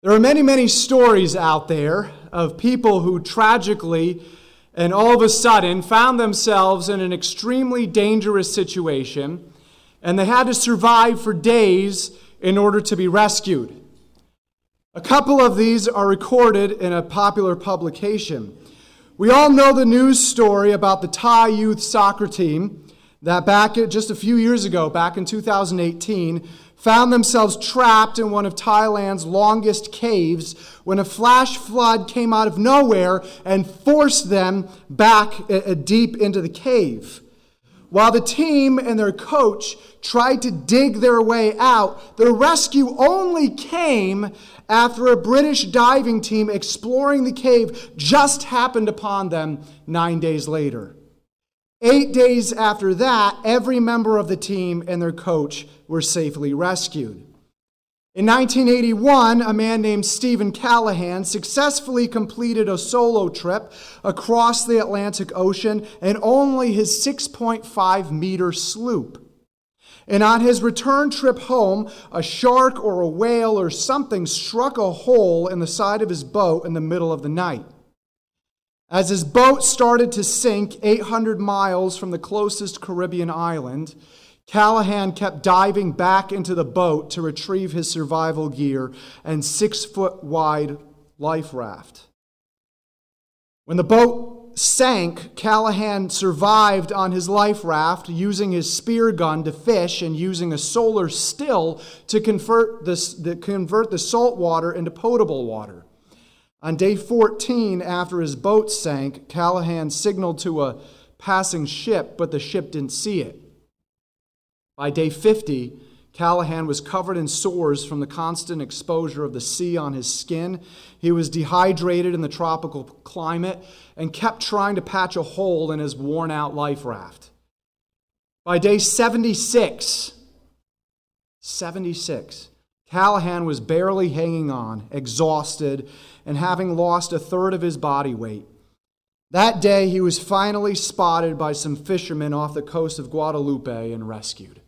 There are many, many stories out there of people who tragically and all of a sudden found themselves in an extremely dangerous situation and they had to survive for days in order to be rescued. A couple of these are recorded in a popular publication. We all know the news story about the Thai youth soccer team that back just a few years ago, back in 2018, found themselves trapped in one of Thailand's longest caves when a flash flood came out of nowhere and forced them back uh, uh, deep into the cave. While the team and their coach tried to dig their way out, the rescue only came after a British diving team exploring the cave just happened upon them nine days later. Eight days after that, every member of the team and their coach were safely rescued. In 1981, a man named Steven Callahan successfully completed a solo trip across the Atlantic Ocean in only his 6.5 meter sloop. And on his return trip home, a shark or a whale or something struck a hole in the side of his boat in the middle of the night. As his boat started to sink 800 miles from the closest Caribbean island, Callahan kept diving back into the boat to retrieve his survival gear and six foot wide life raft. When the boat sank, Callahan survived on his life raft using his spear gun to fish and using a solar still to convert, this, to convert the salt water into potable water. On day 14, after his boat sank, Callahan signaled to a passing ship, but the ship didn't see it. By day 50, Callahan was covered in sores from the constant exposure of the sea on his skin. He was dehydrated in the tropical climate and kept trying to patch a hole in his worn out life raft. By day 76, 76, Callahan was barely hanging on, exhausted, and having lost a third of his body weight. That day, he was finally spotted by some fishermen off the coast of Guadeloupe and rescued.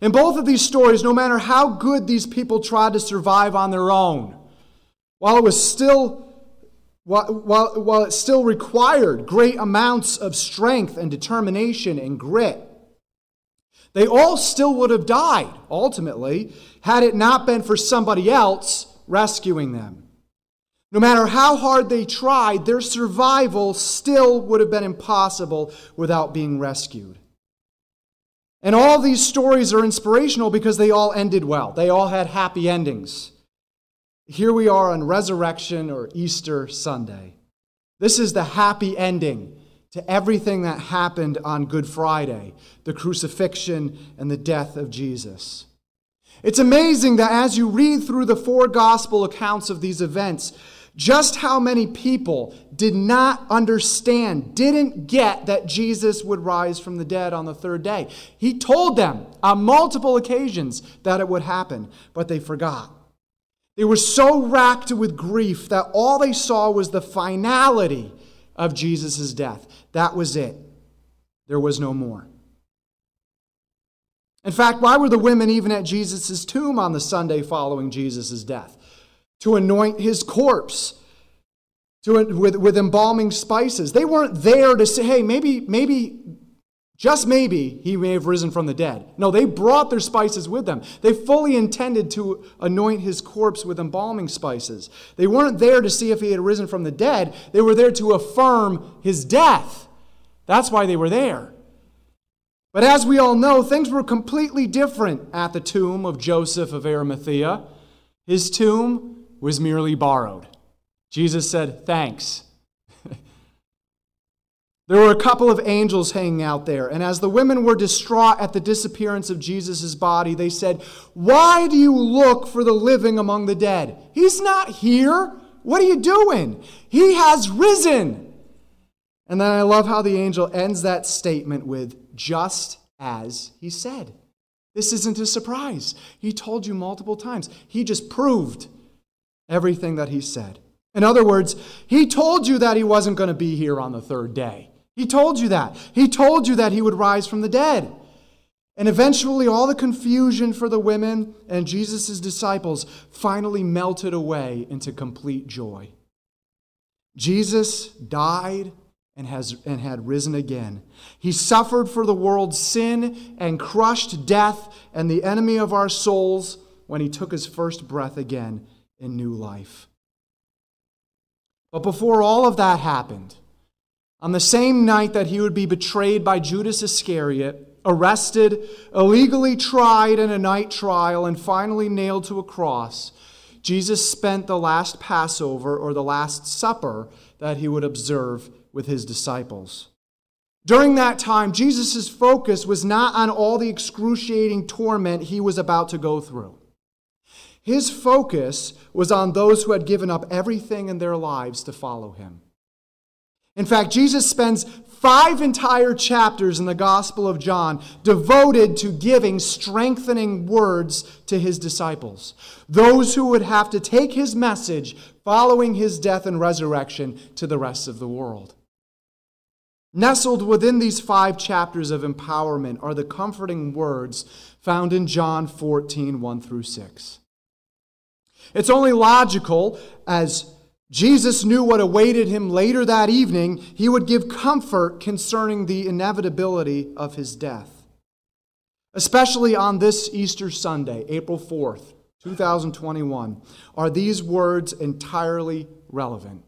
In both of these stories, no matter how good these people tried to survive on their own, while it was still while, while, while it still required great amounts of strength and determination and grit, they all still would have died, ultimately, had it not been for somebody else rescuing them. No matter how hard they tried, their survival still would have been impossible without being rescued. And all these stories are inspirational because they all ended well. They all had happy endings. Here we are on Resurrection or Easter Sunday. This is the happy ending to everything that happened on Good Friday the crucifixion and the death of Jesus. It's amazing that as you read through the four gospel accounts of these events, just how many people did not understand, didn't get that Jesus would rise from the dead on the third day. He told them on multiple occasions that it would happen, but they forgot. They were so racked with grief that all they saw was the finality of Jesus' death. That was it. There was no more. In fact, why were the women even at Jesus' tomb on the Sunday following Jesus' death? To anoint his corpse to, with, with embalming spices. They weren't there to say, hey, maybe, maybe, just maybe, he may have risen from the dead. No, they brought their spices with them. They fully intended to anoint his corpse with embalming spices. They weren't there to see if he had risen from the dead, they were there to affirm his death. That's why they were there. But as we all know, things were completely different at the tomb of Joseph of Arimathea. His tomb was merely borrowed. Jesus said, Thanks. There were a couple of angels hanging out there, and as the women were distraught at the disappearance of Jesus' body, they said, Why do you look for the living among the dead? He's not here. What are you doing? He has risen. And then I love how the angel ends that statement with, just as he said. This isn't a surprise. He told you multiple times. He just proved everything that he said. In other words, he told you that he wasn't going to be here on the third day. He told you that. He told you that he would rise from the dead. And eventually, all the confusion for the women and Jesus' disciples finally melted away into complete joy. Jesus died and, has, and had risen again. He suffered for the world's sin and crushed death and the enemy of our souls when he took his first breath again in new life. But before all of that happened, on the same night that he would be betrayed by Judas Iscariot, arrested, illegally tried in a night trial, and finally nailed to a cross, Jesus spent the last Passover or the Last Supper that he would observe with his disciples. During that time, Jesus' focus was not on all the excruciating torment he was about to go through. His focus was on those who had given up everything in their lives to follow him. In fact, Jesus spends five entire chapters in the Gospel of John devoted to giving strengthening words to his disciples, those who would have to take his message following his death and resurrection to the rest of the world. Nestled within these five chapters of empowerment are the comforting words found in John 14 1 through 6. It's only logical, as Jesus knew what awaited him later that evening, he would give comfort concerning the inevitability of his death. Especially on this Easter Sunday, April 4th, 2021, are these words entirely relevant.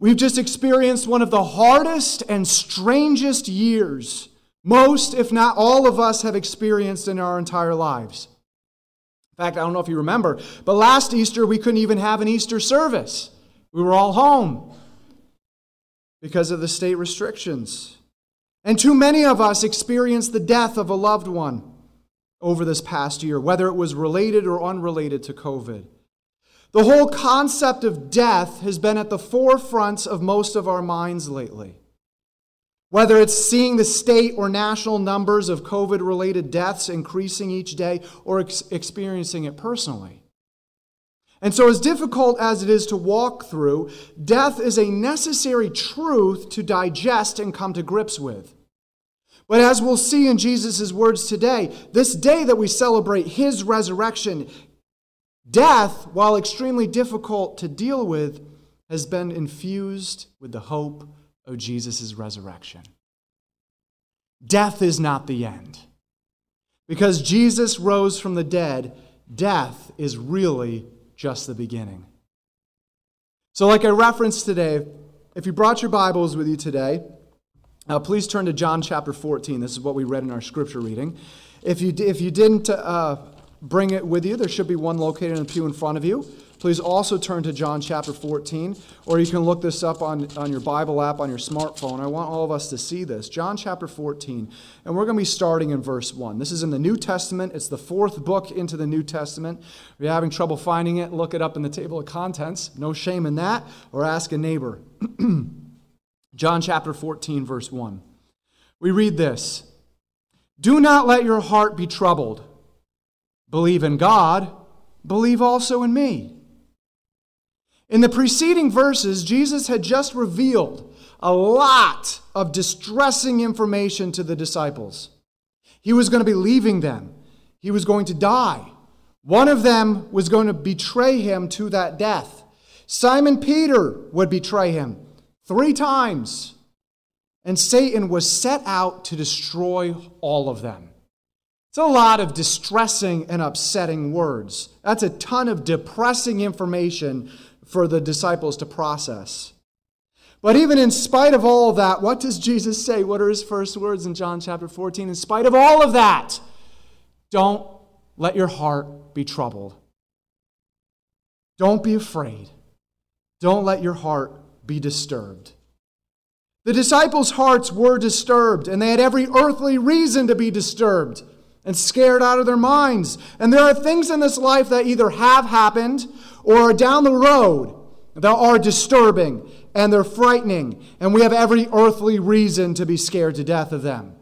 We've just experienced one of the hardest and strangest years most, if not all of us, have experienced in our entire lives. In fact, I don't know if you remember, but last Easter we couldn't even have an Easter service. We were all home because of the state restrictions. And too many of us experienced the death of a loved one over this past year, whether it was related or unrelated to COVID. The whole concept of death has been at the forefront of most of our minds lately. Whether it's seeing the state or national numbers of COVID related deaths increasing each day or ex- experiencing it personally. And so, as difficult as it is to walk through, death is a necessary truth to digest and come to grips with. But as we'll see in Jesus' words today, this day that we celebrate his resurrection, death, while extremely difficult to deal with, has been infused with the hope of Jesus' resurrection. Death is not the end. Because Jesus rose from the dead, death is really just the beginning. So, like I referenced today, if you brought your Bibles with you today, uh, please turn to John chapter 14. This is what we read in our scripture reading. If you, if you didn't uh, bring it with you, there should be one located in the pew in front of you. Please also turn to John chapter 14, or you can look this up on, on your Bible app on your smartphone. I want all of us to see this. John chapter 14, and we're going to be starting in verse 1. This is in the New Testament, it's the fourth book into the New Testament. If you're having trouble finding it, look it up in the table of contents. No shame in that, or ask a neighbor. John chapter 14, verse 1. We read this Do not let your heart be troubled. Believe in God, believe also in me. In the preceding verses, Jesus had just revealed a lot of distressing information to the disciples. He was going to be leaving them, he was going to die. One of them was going to betray him to that death. Simon Peter would betray him three times. And Satan was set out to destroy all of them. It's a lot of distressing and upsetting words. That's a ton of depressing information for the disciples to process. But even in spite of all of that, what does Jesus say? What are his first words in John chapter 14? In spite of all of that, don't let your heart be troubled. Don't be afraid. Don't let your heart be disturbed. The disciples' hearts were disturbed, and they had every earthly reason to be disturbed and scared out of their minds. And there are things in this life that either have happened or down the road that are disturbing and they're frightening, and we have every earthly reason to be scared to death of them.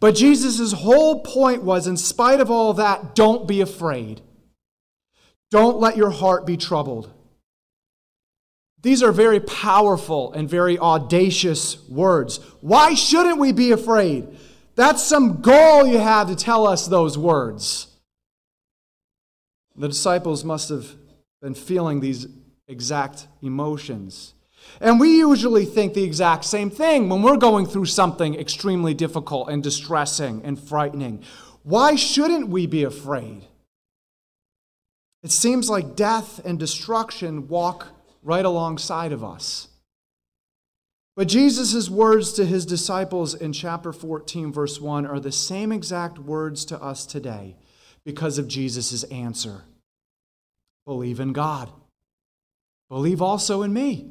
But Jesus' whole point was in spite of all that, don't be afraid. Don't let your heart be troubled. These are very powerful and very audacious words. Why shouldn't we be afraid? That's some goal you have to tell us those words. The disciples must have been feeling these exact emotions. And we usually think the exact same thing when we're going through something extremely difficult and distressing and frightening. Why shouldn't we be afraid? It seems like death and destruction walk right alongside of us. But Jesus' words to his disciples in chapter 14, verse 1, are the same exact words to us today because of Jesus' answer Believe in God. Believe also in me.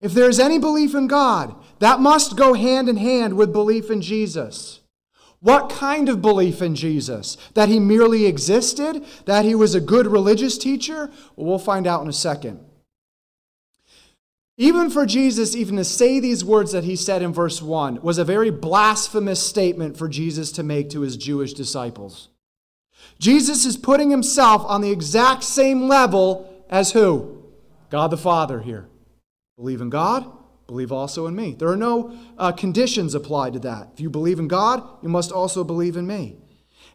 If there is any belief in God, that must go hand in hand with belief in Jesus. What kind of belief in Jesus? That he merely existed? That he was a good religious teacher? Well, we'll find out in a second. Even for Jesus, even to say these words that he said in verse 1 was a very blasphemous statement for Jesus to make to his Jewish disciples. Jesus is putting himself on the exact same level as who? God the Father here. Believe in God, believe also in me. There are no uh, conditions applied to that. If you believe in God, you must also believe in me.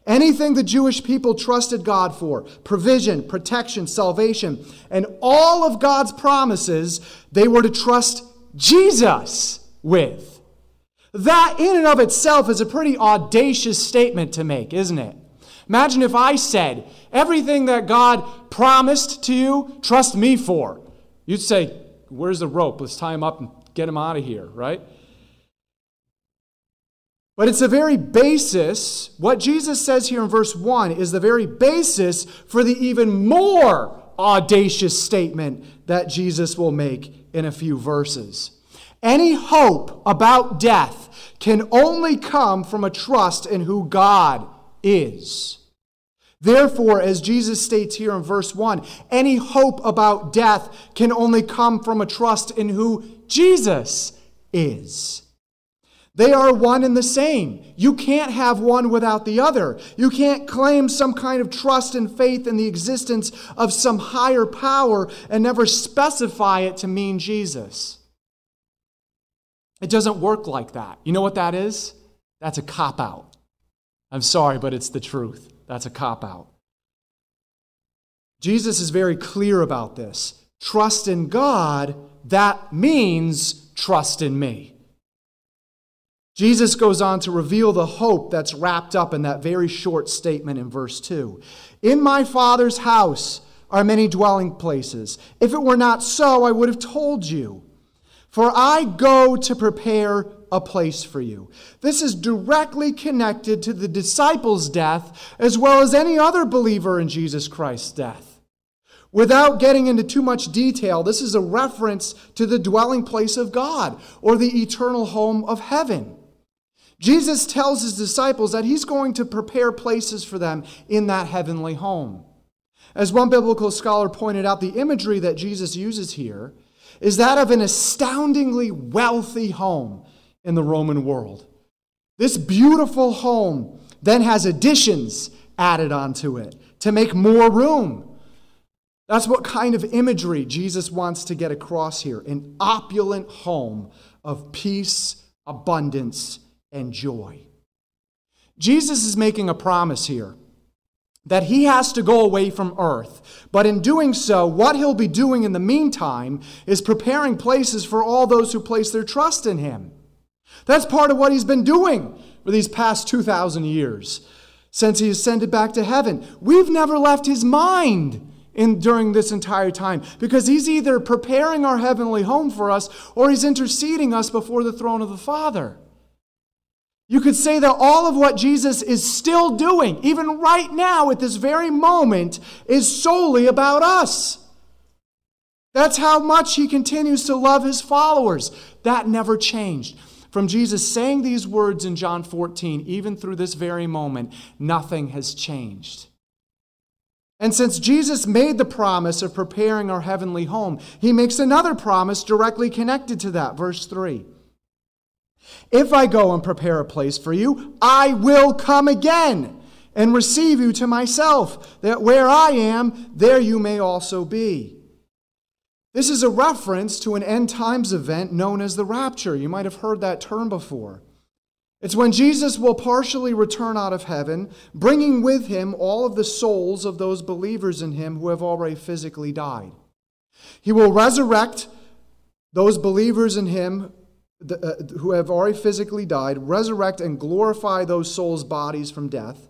Anything the Jewish people trusted God for provision, protection, salvation, and all of God's promises they were to trust Jesus with. That, in and of itself, is a pretty audacious statement to make, isn't it? Imagine if I said, Everything that God promised to you, trust me for. You'd say, Where's the rope? Let's tie him up and get him out of here, right? But it's the very basis, what Jesus says here in verse 1 is the very basis for the even more audacious statement that Jesus will make in a few verses. Any hope about death can only come from a trust in who God is. Therefore, as Jesus states here in verse 1, any hope about death can only come from a trust in who Jesus is. They are one and the same. You can't have one without the other. You can't claim some kind of trust and faith in the existence of some higher power and never specify it to mean Jesus. It doesn't work like that. You know what that is? That's a cop out. I'm sorry, but it's the truth. That's a cop out. Jesus is very clear about this. Trust in God, that means trust in me. Jesus goes on to reveal the hope that's wrapped up in that very short statement in verse 2. In my Father's house are many dwelling places. If it were not so, I would have told you. For I go to prepare a place for you. This is directly connected to the disciples' death as well as any other believer in Jesus Christ's death. Without getting into too much detail, this is a reference to the dwelling place of God or the eternal home of heaven. Jesus tells his disciples that he's going to prepare places for them in that heavenly home. As one biblical scholar pointed out, the imagery that Jesus uses here is that of an astoundingly wealthy home in the Roman world. This beautiful home then has additions added onto it to make more room. That's what kind of imagery Jesus wants to get across here an opulent home of peace, abundance, and joy. Jesus is making a promise here that he has to go away from earth. But in doing so, what he'll be doing in the meantime is preparing places for all those who place their trust in him. That's part of what he's been doing for these past 2,000 years since he ascended back to heaven. We've never left his mind. In, during this entire time because he's either preparing our heavenly home for us or he's interceding us before the throne of the Father. You could say that all of what Jesus is still doing, even right now at this very moment, is solely about us. That's how much he continues to love his followers. That never changed. From Jesus saying these words in John 14, even through this very moment, nothing has changed. And since Jesus made the promise of preparing our heavenly home, he makes another promise directly connected to that. Verse 3. If I go and prepare a place for you, I will come again and receive you to myself, that where I am, there you may also be. This is a reference to an end times event known as the rapture. You might have heard that term before. It's when Jesus will partially return out of heaven, bringing with him all of the souls of those believers in him who have already physically died. He will resurrect those believers in him uh, who have already physically died, resurrect and glorify those souls' bodies from death,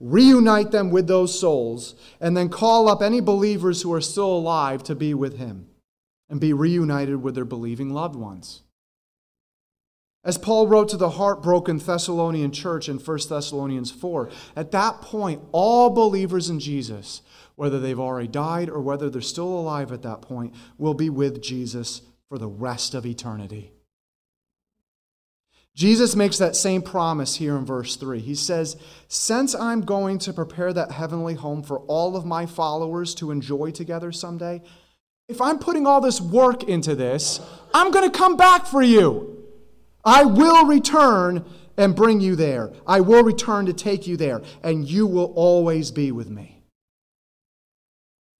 reunite them with those souls, and then call up any believers who are still alive to be with him and be reunited with their believing loved ones. As Paul wrote to the heartbroken Thessalonian church in 1 Thessalonians 4, at that point, all believers in Jesus, whether they've already died or whether they're still alive at that point, will be with Jesus for the rest of eternity. Jesus makes that same promise here in verse 3. He says, Since I'm going to prepare that heavenly home for all of my followers to enjoy together someday, if I'm putting all this work into this, I'm going to come back for you. I will return and bring you there. I will return to take you there, and you will always be with me.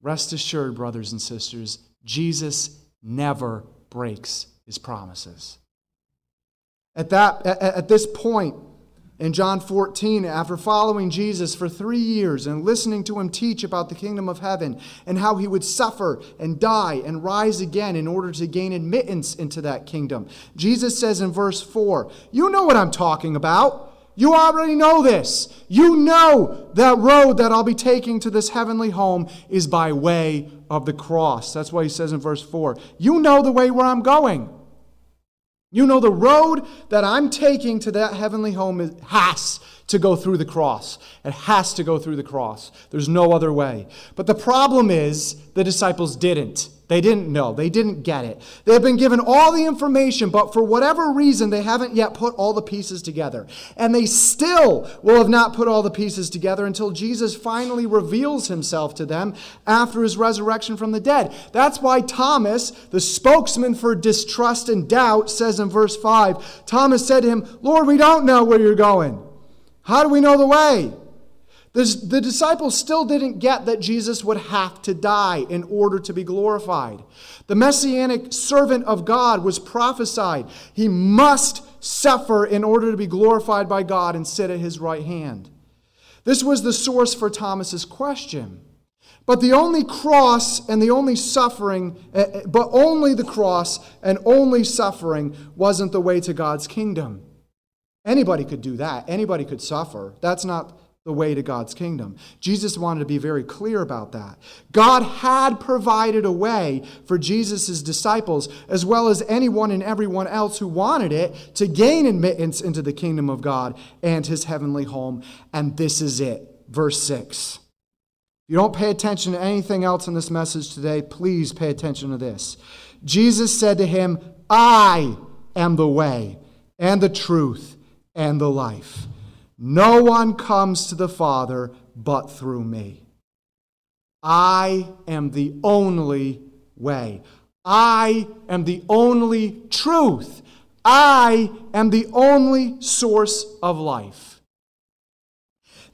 Rest assured, brothers and sisters, Jesus never breaks his promises. At, that, at, this point, in John 14, after following Jesus for three years and listening to him teach about the kingdom of heaven and how he would suffer and die and rise again in order to gain admittance into that kingdom, Jesus says in verse 4, You know what I'm talking about. You already know this. You know that road that I'll be taking to this heavenly home is by way of the cross. That's why he says in verse 4, You know the way where I'm going. You know, the road that I'm taking to that heavenly home has to go through the cross. It has to go through the cross. There's no other way. But the problem is, the disciples didn't. They didn't know. They didn't get it. They have been given all the information, but for whatever reason, they haven't yet put all the pieces together. And they still will have not put all the pieces together until Jesus finally reveals himself to them after his resurrection from the dead. That's why Thomas, the spokesman for distrust and doubt, says in verse 5 Thomas said to him, Lord, we don't know where you're going. How do we know the way? The, disciples still didn't get that Jesus would have to die in order to be glorified. The messianic servant of God was prophesied. He must suffer in order to be glorified by God and sit at his right hand. This was the source for Thomas's question. But the only cross and the only suffering, eh, eh, but only the cross and only suffering wasn't the way to God's kingdom. Anybody could do that. Anybody could suffer. That's not the way to God's kingdom. Jesus wanted to be very clear about that. God had provided a way for Jesus' disciples, as well as anyone and everyone else who wanted it, to gain admittance into the kingdom of God and his heavenly home. And this is it. Verse 6. If you don't pay attention to anything else in this message today, please pay attention to this. Jesus said to him, I am the way and the truth and the life. No one comes to the Father but through me. I am the only way. I am the only truth. I am the only source of life.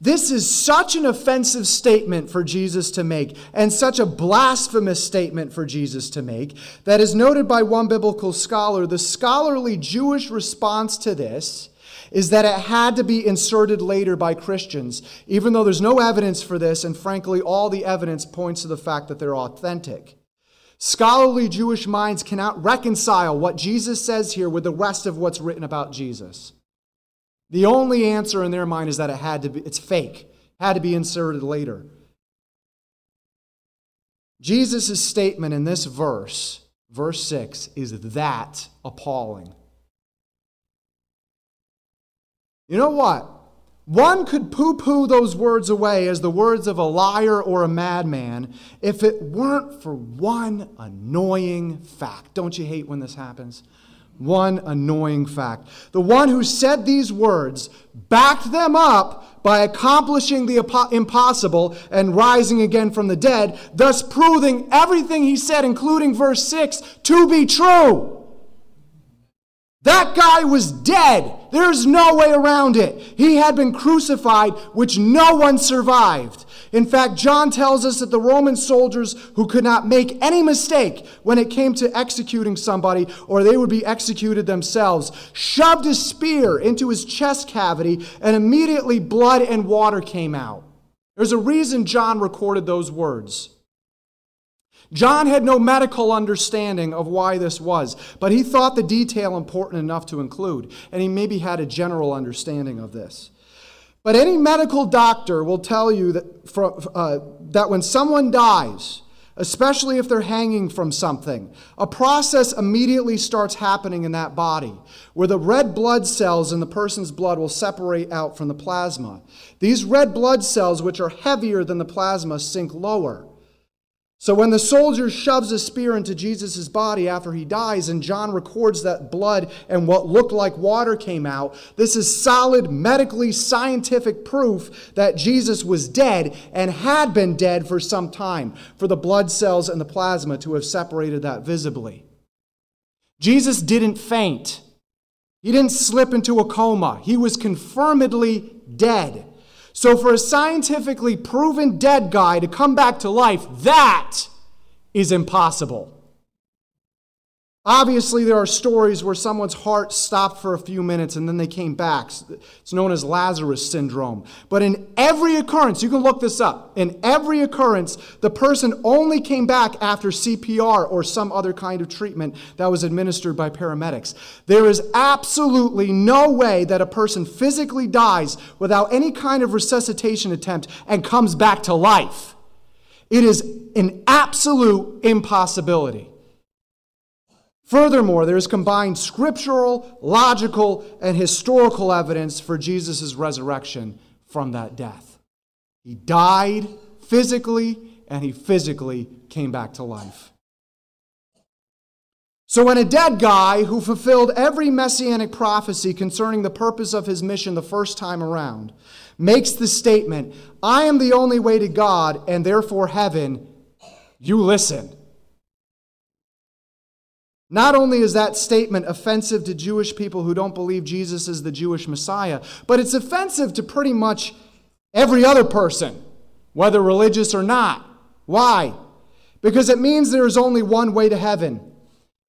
This is such an offensive statement for Jesus to make, and such a blasphemous statement for Jesus to make, that is noted by one biblical scholar. The scholarly Jewish response to this is that it had to be inserted later by Christians, even though there's no evidence for this, and frankly, all the evidence points to the fact that they're authentic. Scholarly Jewish minds cannot reconcile what Jesus says here with the rest of what's written about Jesus. The only answer in their mind is that it had to be, it's fake, had to be inserted later. Jesus' statement in this verse, verse 6, is that appalling. You know what? One could poo poo those words away as the words of a liar or a madman if it weren't for one annoying fact. Don't you hate when this happens? One annoying fact. The one who said these words backed them up by accomplishing the impossible and rising again from the dead, thus proving everything he said, including verse 6, to be true. That guy was dead. There's no way around it. He had been crucified, which no one survived. In fact, John tells us that the Roman soldiers who could not make any mistake when it came to executing somebody, or they would be executed themselves, shoved a spear into his chest cavity, and immediately blood and water came out. There's a reason John recorded those words. John had no medical understanding of why this was, but he thought the detail important enough to include, and he maybe had a general understanding of this. But any medical doctor will tell you that, for, uh, that when someone dies, especially if they're hanging from something, a process immediately starts happening in that body where the red blood cells in the person's blood will separate out from the plasma. These red blood cells, which are heavier than the plasma, sink lower. So when the soldier shoves a spear into Jesus' body after he dies, and John records that blood and what looked like water came out, this is solid, medically scientific proof that Jesus was dead and had been dead for some time, for the blood cells and the plasma to have separated that visibly. Jesus didn't faint. He didn't slip into a coma. He was confirmedly dead. So, for a scientifically proven dead guy to come back to life, that is impossible. Obviously, there are stories where someone's heart stopped for a few minutes and then they came back. It's known as Lazarus syndrome. But in every occurrence, you can look this up, in every occurrence, the person only came back after CPR or some other kind of treatment that was administered by paramedics. There is absolutely no way that a person physically dies without any kind of resuscitation attempt and comes back to life. It is an absolute impossibility. Furthermore, there is combined scriptural, logical, and historical evidence for Jesus' resurrection from that death. He died physically, and he physically came back to life. So, when a dead guy who fulfilled every messianic prophecy concerning the purpose of his mission the first time around makes the statement, I am the only way to God and therefore heaven, you listen. Not only is that statement offensive to Jewish people who don't believe Jesus is the Jewish Messiah, but it's offensive to pretty much every other person, whether religious or not. Why? Because it means there is only one way to heaven.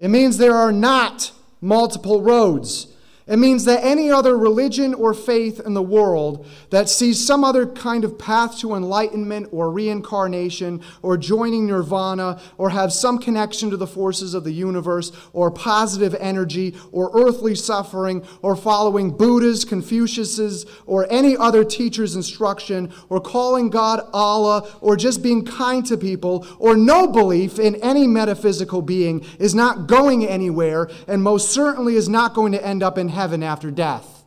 It means there are not multiple roads. It means that any other religion or faith in the world that sees some other kind of path to enlightenment or reincarnation or joining nirvana or have some connection to the forces of the universe or positive energy or earthly suffering or following Buddha's, Confucius's, or any other teacher's instruction or calling God Allah or just being kind to people or no belief in any metaphysical being is not going anywhere and most certainly is not going to end up in heaven after death.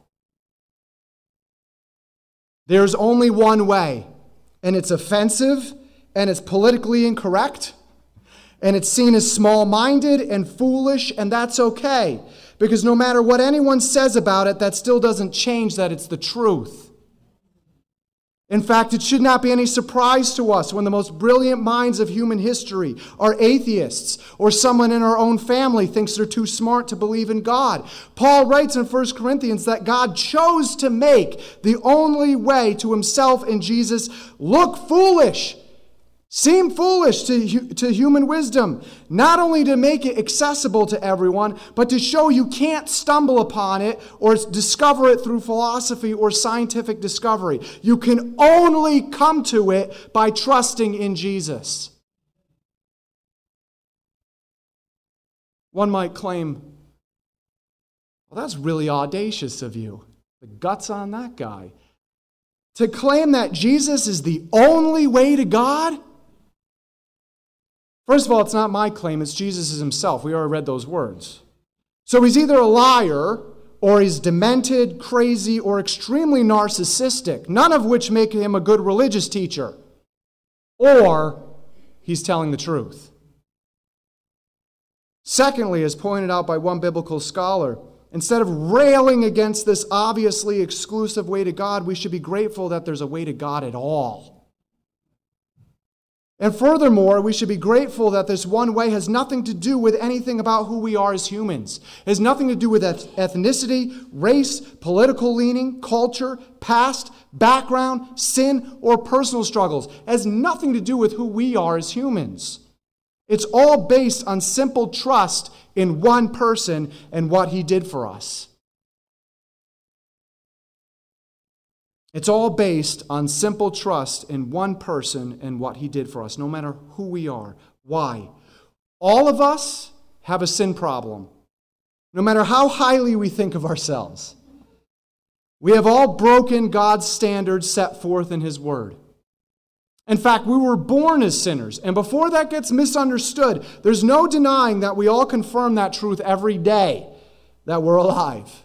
There's only one way, and it's offensive, and it's politically incorrect, and it's seen as small minded and foolish, and that's okay. Because no matter what anyone says about it, that still doesn't change that it's the truth. In fact, it should not be any surprise to us when the most brilliant minds of human history are atheists or someone in our own family thinks they're too smart to believe in God. Paul writes in 1 Corinthians that God chose to make the only way to himself in Jesus look foolish seem foolish to, to human wisdom, not only to make it accessible to everyone, but to show you can't stumble upon it or discover it through philosophy or scientific discovery. You can only come to it by trusting in Jesus. One might claim, well, that's really audacious of you. The guts on that guy. To claim that Jesus is the only way to God? First of all, it's not my claim, it's Jesus himself. We already read those words. So he's either a liar or he's demented, crazy, or extremely narcissistic, none of which make him a good religious teacher. Or he's telling the truth. Secondly, as pointed out by one biblical scholar, instead of railing against this obviously exclusive way to God, we should be grateful that there's a way to God at all. And furthermore, we should be grateful that this one way has nothing to do with anything about who we are as humans. It has nothing to do with ethnicity, race, political leaning, culture, past, background, sin, or personal struggles. It has nothing to do with who we are as humans. It's all based on simple trust in one person and what he did for us. It's all based on simple trust in one person and what he did for us, no matter who we are. Why? All of us have a sin problem, no matter how highly we think of ourselves. We have all broken God's standards set forth in his word. In fact, we were born as sinners. And before that gets misunderstood, there's no denying that we all confirm that truth every day that we're alive.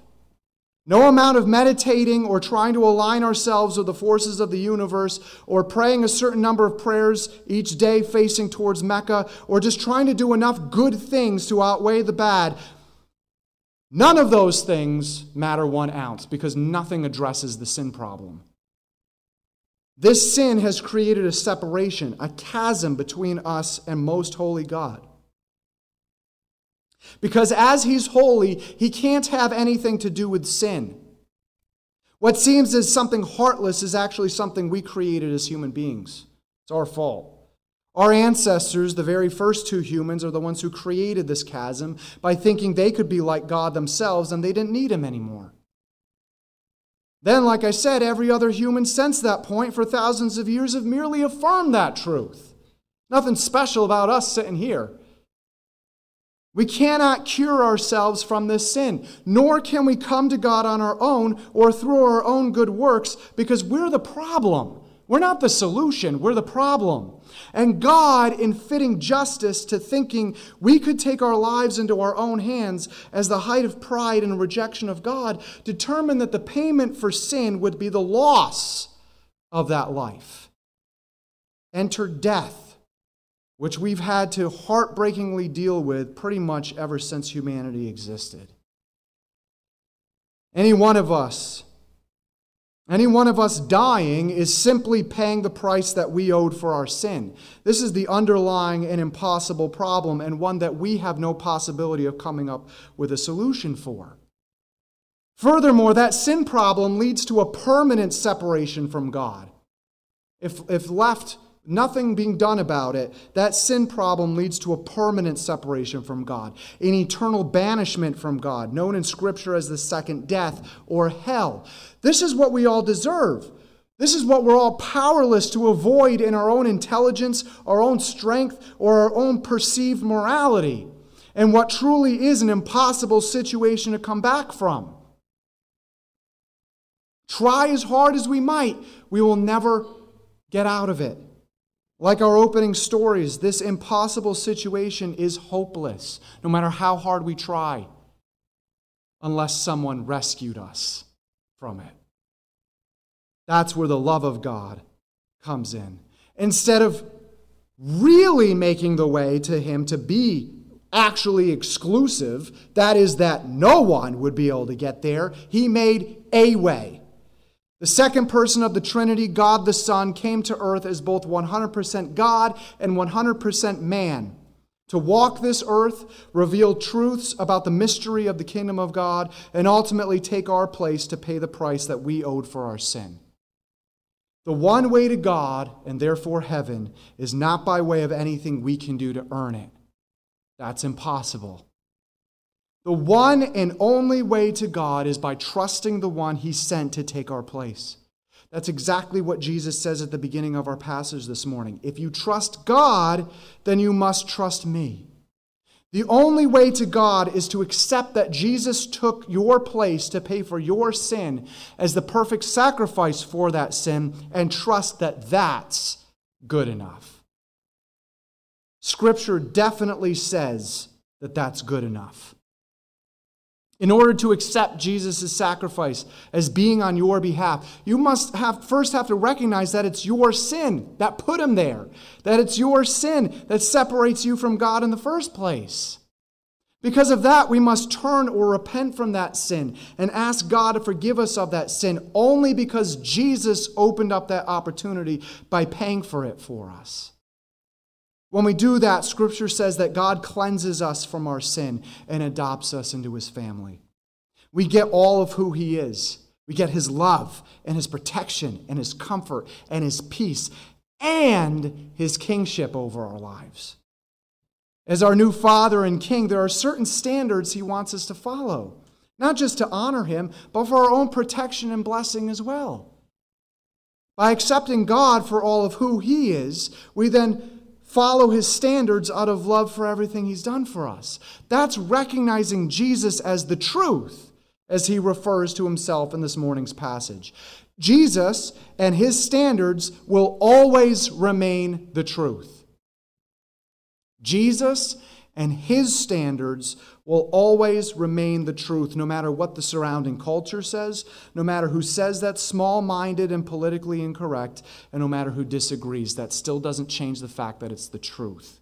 No amount of meditating or trying to align ourselves with the forces of the universe or praying a certain number of prayers each day facing towards Mecca or just trying to do enough good things to outweigh the bad. None of those things matter one ounce because nothing addresses the sin problem. This sin has created a separation, a chasm between us and most holy God. Because as he's holy, he can't have anything to do with sin. What seems as something heartless is actually something we created as human beings. It's our fault. Our ancestors, the very first two humans, are the ones who created this chasm by thinking they could be like God themselves and they didn't need him anymore. Then, like I said, every other human since that point for thousands of years have merely affirmed that truth. Nothing special about us sitting here. We cannot cure ourselves from this sin, nor can we come to God on our own or through our own good works because we're the problem. We're not the solution, we're the problem. And God, in fitting justice to thinking we could take our lives into our own hands as the height of pride and rejection of God, determined that the payment for sin would be the loss of that life. Enter death which we've had to heartbreakingly deal with pretty much ever since humanity existed. Any one of us, any one of us dying is simply paying the price that we owed for our sin. This is the underlying and impossible problem, and one that we have no possibility of coming up with a solution for. Furthermore, that sin problem leads to a permanent separation from God. If, if left nothing being done about it, that sin problem leads to a permanent separation from God, an eternal banishment from God, known in Scripture as the second death or hell. This is what we all deserve. This is what we're all powerless to avoid in our own intelligence, our own strength, or our own perceived morality, and what truly is an impossible situation to come back from. Try as hard as we might, we will never get out of it. Like our opening stories, this impossible situation is hopeless, no matter how hard we try, unless someone rescued us from it. That's where the love of God comes in. Instead of really making the way to Him to be actually exclusive, that is, that no one would be able to get there, He made a way the second person of the Trinity, God the Son, came to earth as both 100% God and 100% man to walk this earth, reveal truths about the mystery of the kingdom of God, and ultimately take our place to pay the price that we owed for our sin. The one way to God, and therefore heaven, is not by way of anything we can do to earn it. That's impossible. The one and only way to God is by trusting the one he sent to take our place. That's exactly what Jesus says at the beginning of our passage this morning. If you trust God, then you must trust me. The only way to God is to accept that Jesus took your place to pay for your sin as the perfect sacrifice for that sin and trust that that's good enough. Scripture definitely says that that's good enough. In order to accept Jesus' sacrifice as being on your behalf, you must have, first have to recognize that it's your sin that put him there, that it's your sin that separates you from God in the first place. Because of that, we must turn or repent from that sin and ask God to forgive us of that sin only because Jesus opened up that opportunity by paying for it for us. When we do that, Scripture says that God cleanses us from our sin and adopts us into his family. We get all of who he is. We get his love and his protection and his comfort and his peace and his kingship over our lives. As our new Father and King, there are certain standards he wants us to follow, not just to honor him, but for our own protection and blessing as well. By accepting God for all of who he is, we then follow his standards out of love for everything he's done for us. That's recognizing Jesus as the truth, as he refers to himself in this morning's passage. Jesus and his standards will always remain the truth. Jesus and his standards will always remain the truth, no matter what the surrounding culture says, no matter who says that's small minded and politically incorrect, and no matter who disagrees. That still doesn't change the fact that it's the truth.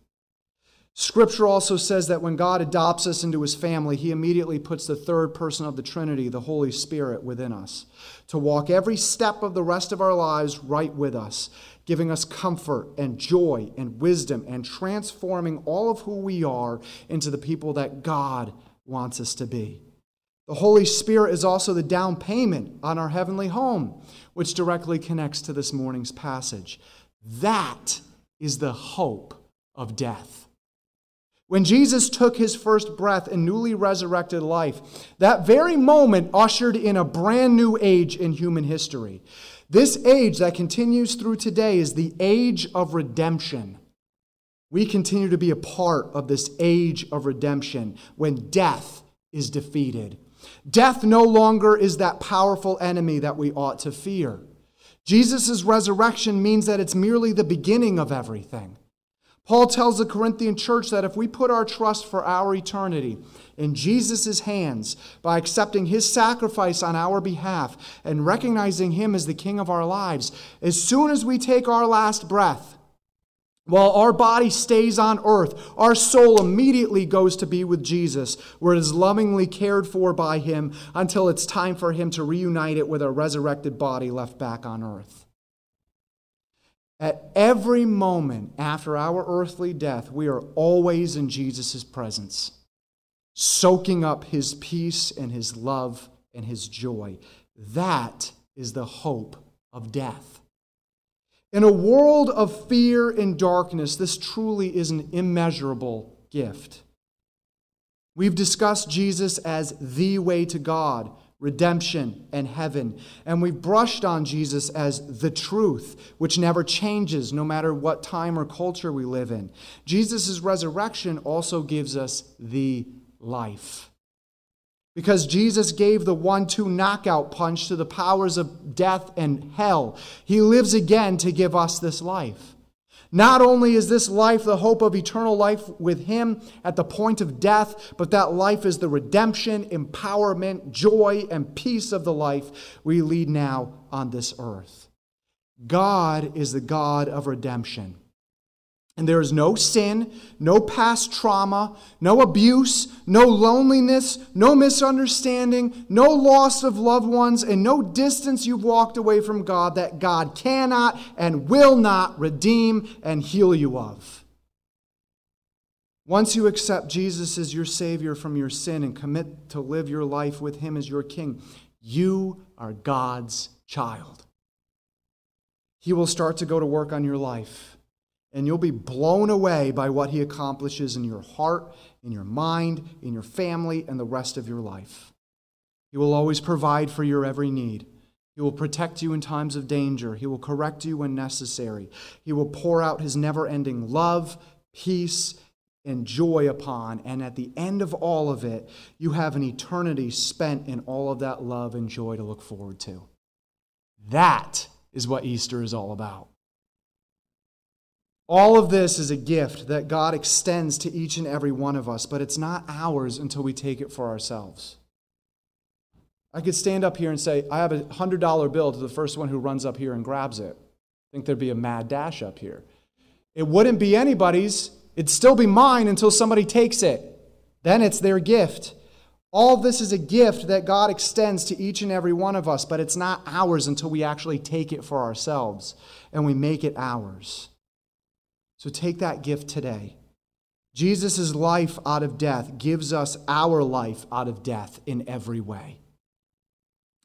Scripture also says that when God adopts us into his family, he immediately puts the third person of the Trinity, the Holy Spirit, within us to walk every step of the rest of our lives right with us, giving us comfort and joy and wisdom and transforming all of who we are into the people that God wants us to be. The Holy Spirit is also the down payment on our heavenly home, which directly connects to this morning's passage. That is the hope of death. When Jesus took his first breath in newly resurrected life, that very moment ushered in a brand new age in human history. This age that continues through today is the age of redemption. We continue to be a part of this age of redemption when death is defeated. Death no longer is that powerful enemy that we ought to fear. Jesus' resurrection means that it's merely the beginning of everything. Paul tells the Corinthian church that if we put our trust for our eternity in Jesus' hands by accepting his sacrifice on our behalf and recognizing him as the king of our lives, as soon as we take our last breath, while our body stays on earth, our soul immediately goes to be with Jesus, where it is lovingly cared for by him until it's time for him to reunite it with a resurrected body left back on earth. At every moment after our earthly death, we are always in Jesus' presence soaking up his peace and his love and his joy. That is the hope of death. In a world of fear and darkness, this truly is an immeasurable gift. We've discussed Jesus as the way to God, redemption, and heaven. And we've brushed on Jesus as the truth, which never changes no matter what time or culture we live in. Jesus' resurrection also gives us the life. Because Jesus gave the one two knockout punch to the powers of death and hell. He lives again to give us this life. Not only is this life the hope of eternal life with Him at the point of death, but that life is the redemption, empowerment, joy, and peace of the life we lead now on this earth. God is the God of redemption. And there is no sin, no past trauma, no abuse, no loneliness, no misunderstanding, no loss of loved ones, and no distance you've walked away from God that God cannot and will not redeem and heal you of. Once you accept Jesus as your Savior from your sin and commit to live your life with Him as your King, you are God's child. He will start to go to work on your life and you'll be blown away by what he accomplishes in your heart, in your mind, in your family, and the rest of your life. He will always provide for your every need. He will protect you in times of danger. He will correct you when necessary. He will pour out his never ending love, peace, and joy upon. And at the end of all of it, you have an eternity spent in all of that love and joy to look forward to. That is what Easter is all about. All of this is a gift that God extends to each and every one of us, but it's not ours until we take it for ourselves. I could stand up here and say, I have a $100 bill to the first one who runs up here and grabs it. I think there'd be a mad dash up here. It wouldn't be anybody's, it'd still be mine until somebody takes it. Then it's their gift. All this is a gift that God extends to each and every one of us, but it's not ours until we actually take it for ourselves and we make it ours. So take that gift today. Jesus' life out of death gives us our life out of death in every way.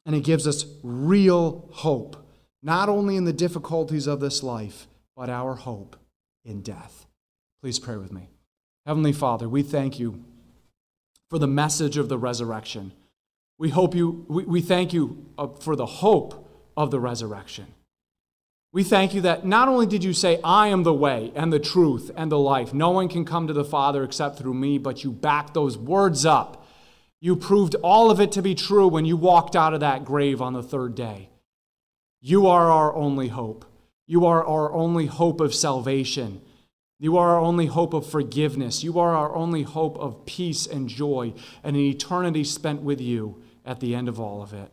And it gives us real hope, not only in the difficulties of this life, but our hope in death. Please pray with me. Heavenly Father, we thank you for the message of the resurrection. We hope you we, we thank you uh, for the hope of the resurrection. We thank you that not only did you say, I am the way and the truth and the life, no one can come to the Father except through me, but you backed those words up. You proved all of it to be true when you walked out of that grave on the third day. You are our only hope. You are our only hope of salvation. You are our only hope of forgiveness. You are our only hope of peace and joy and an eternity spent with you at the end of all of it.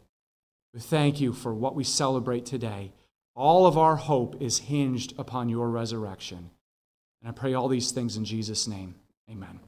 We thank you for what we celebrate today. All of our hope is hinged upon your resurrection. And I pray all these things in Jesus' name. Amen.